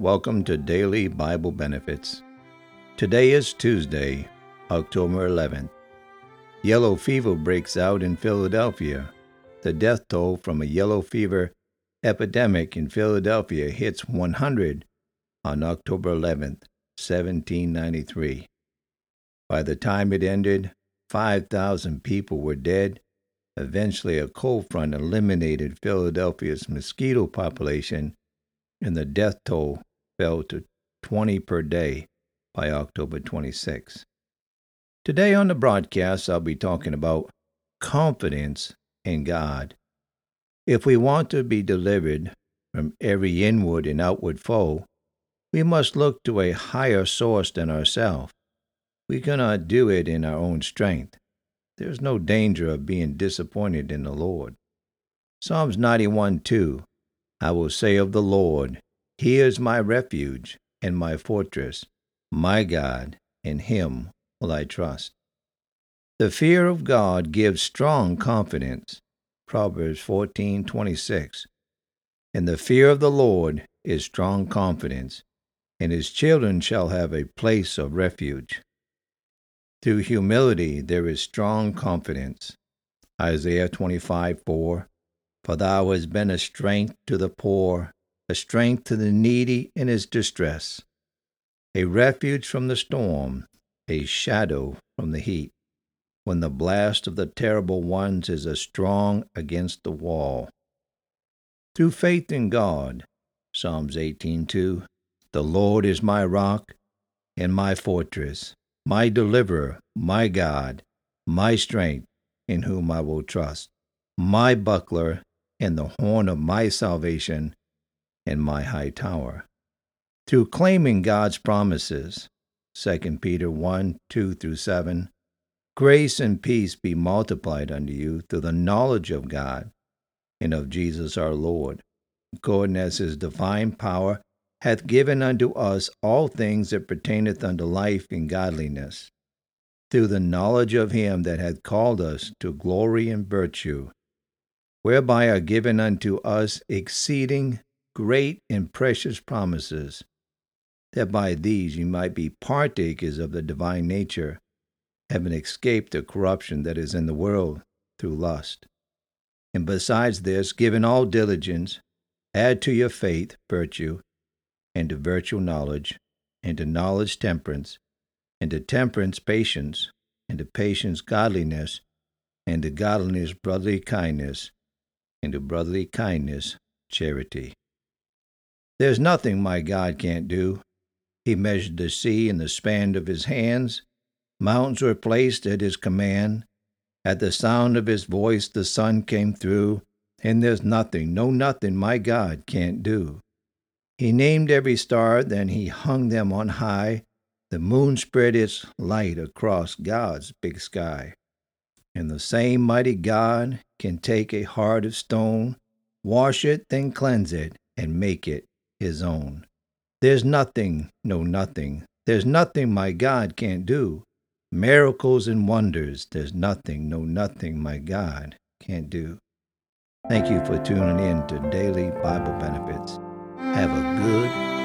Welcome to Daily Bible Benefits. Today is Tuesday, October 11th. Yellow fever breaks out in Philadelphia. The death toll from a yellow fever epidemic in Philadelphia hits 100 on October 11th, 1793. By the time it ended, 5,000 people were dead. Eventually, a cold front eliminated Philadelphia's mosquito population, and the death toll fell to 20 per day by October 26. Today on the broadcast, I'll be talking about confidence in God. If we want to be delivered from every inward and outward foe, we must look to a higher source than ourselves. We cannot do it in our own strength. There is no danger of being disappointed in the Lord. Psalms 91 2 I will say of the Lord, he is my refuge and my fortress, my God, in him will I trust. The fear of God gives strong confidence. Proverbs 14:26. And the fear of the Lord is strong confidence, and his children shall have a place of refuge. Through humility there is strong confidence. Isaiah 25:4. For thou hast been a strength to the poor, a strength to the needy in his distress, a refuge from the storm, a shadow from the heat, when the blast of the terrible ones is as strong against the wall. Through faith in God, Psalms 18:2, the Lord is my rock and my fortress, my deliverer, my God, my strength, in whom I will trust, my buckler and the horn of my salvation and my high tower. Through claiming God's promises, 2 Peter 1 2 through 7, grace and peace be multiplied unto you through the knowledge of God and of Jesus our Lord, according as his divine power hath given unto us all things that pertaineth unto life and godliness, through the knowledge of him that hath called us to glory and virtue, whereby are given unto us exceeding great and precious promises, that by these you might be partakers of the divine nature, having escaped the corruption that is in the world through lust. And besides this, given all diligence, add to your faith virtue, and to virtue knowledge, and to knowledge temperance, and to temperance patience, and to patience godliness, and to godliness brotherly kindness, and to brotherly kindness charity. There's nothing my God can't do. He measured the sea in the span of his hands. Mountains were placed at his command. At the sound of his voice, the sun came through, and there's nothing, no nothing my God can't do. He named every star, then he hung them on high. The moon spread its light across God's big sky. And the same mighty God can take a heart of stone, wash it, then cleanse it, and make it his own. There's nothing, no nothing, there's nothing my God can't do. Miracles and wonders, there's nothing, no nothing my God can't do. Thank you for tuning in to Daily Bible Benefits. Have a good